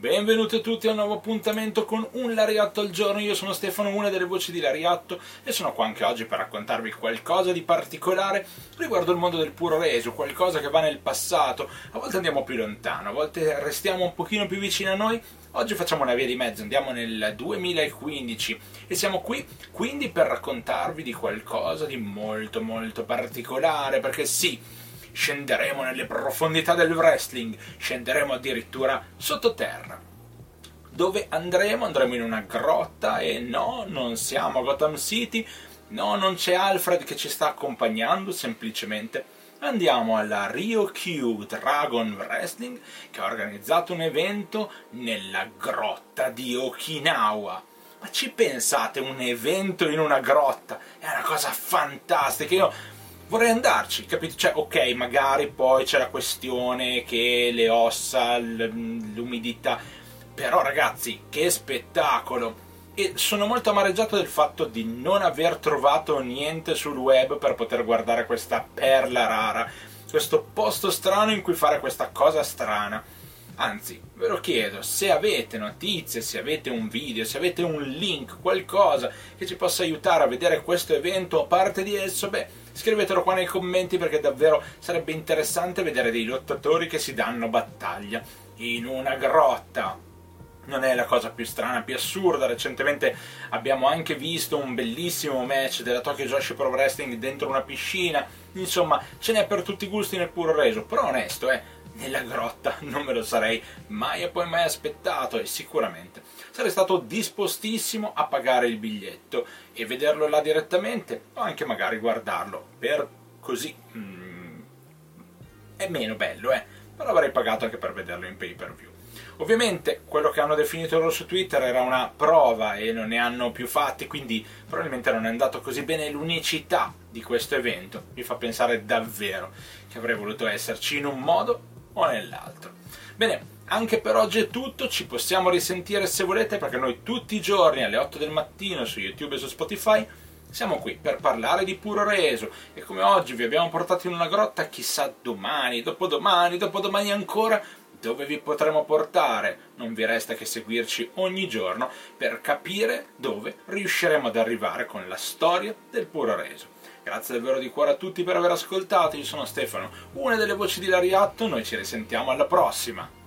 Benvenuti a tutti a un nuovo appuntamento con un Lariatto al giorno. Io sono Stefano, una delle voci di Lariatto, e sono qua anche oggi per raccontarvi qualcosa di particolare riguardo il mondo del puro reso, qualcosa che va nel passato. A volte andiamo più lontano, a volte restiamo un pochino più vicini a noi. Oggi facciamo una via di mezzo, andiamo nel 2015 e siamo qui quindi per raccontarvi di qualcosa di molto molto particolare, perché sì, scenderemo nelle profondità del wrestling, scenderemo addirittura sottoterra. Dove andremo? Andremo in una grotta e no, non siamo a Gotham City, no, non c'è Alfred che ci sta accompagnando, semplicemente andiamo alla Ryokyu Dragon Wrestling che ha organizzato un evento nella grotta di Okinawa. Ma ci pensate, un evento in una grotta? È una cosa fantastica. Io vorrei andarci, capito? Cioè, ok, magari poi c'è la questione che le ossa, l'umidità, però ragazzi, che spettacolo! E sono molto amareggiato del fatto di non aver trovato niente sul web per poter guardare questa perla rara, questo posto strano in cui fare questa cosa strana. Anzi, ve lo chiedo, se avete notizie, se avete un video, se avete un link, qualcosa che ci possa aiutare a vedere questo evento a parte di esso, beh, Scrivetelo qua nei commenti perché davvero sarebbe interessante vedere dei lottatori che si danno battaglia in una grotta. Non è la cosa più strana, più assurda. Recentemente abbiamo anche visto un bellissimo match della Tokyo Joshi Pro Wrestling dentro una piscina. Insomma, ce n'è per tutti i gusti nel puro reso. Però onesto, eh, nella grotta non me lo sarei mai e poi mai aspettato e sicuramente sarei stato dispostissimo a pagare il biglietto e vederlo là direttamente o anche magari guardarlo per così mm, è meno bello eh però avrei pagato anche per vederlo in pay per view Ovviamente quello che hanno definito loro su Twitter era una prova e non ne hanno più fatti, quindi probabilmente non è andato così bene. L'unicità di questo evento mi fa pensare davvero che avrei voluto esserci in un modo o nell'altro. Bene, anche per oggi è tutto, ci possiamo risentire se volete perché noi tutti i giorni alle 8 del mattino su YouTube e su Spotify siamo qui per parlare di puro reso e come oggi vi abbiamo portato in una grotta, chissà domani, dopodomani, dopodomani ancora, dove vi potremo portare. Non vi resta che seguirci ogni giorno per capire dove riusciremo ad arrivare con la storia del puro reso. Grazie davvero di cuore a tutti per aver ascoltato, io sono Stefano, una delle voci di Lariatto, noi ci risentiamo alla prossima!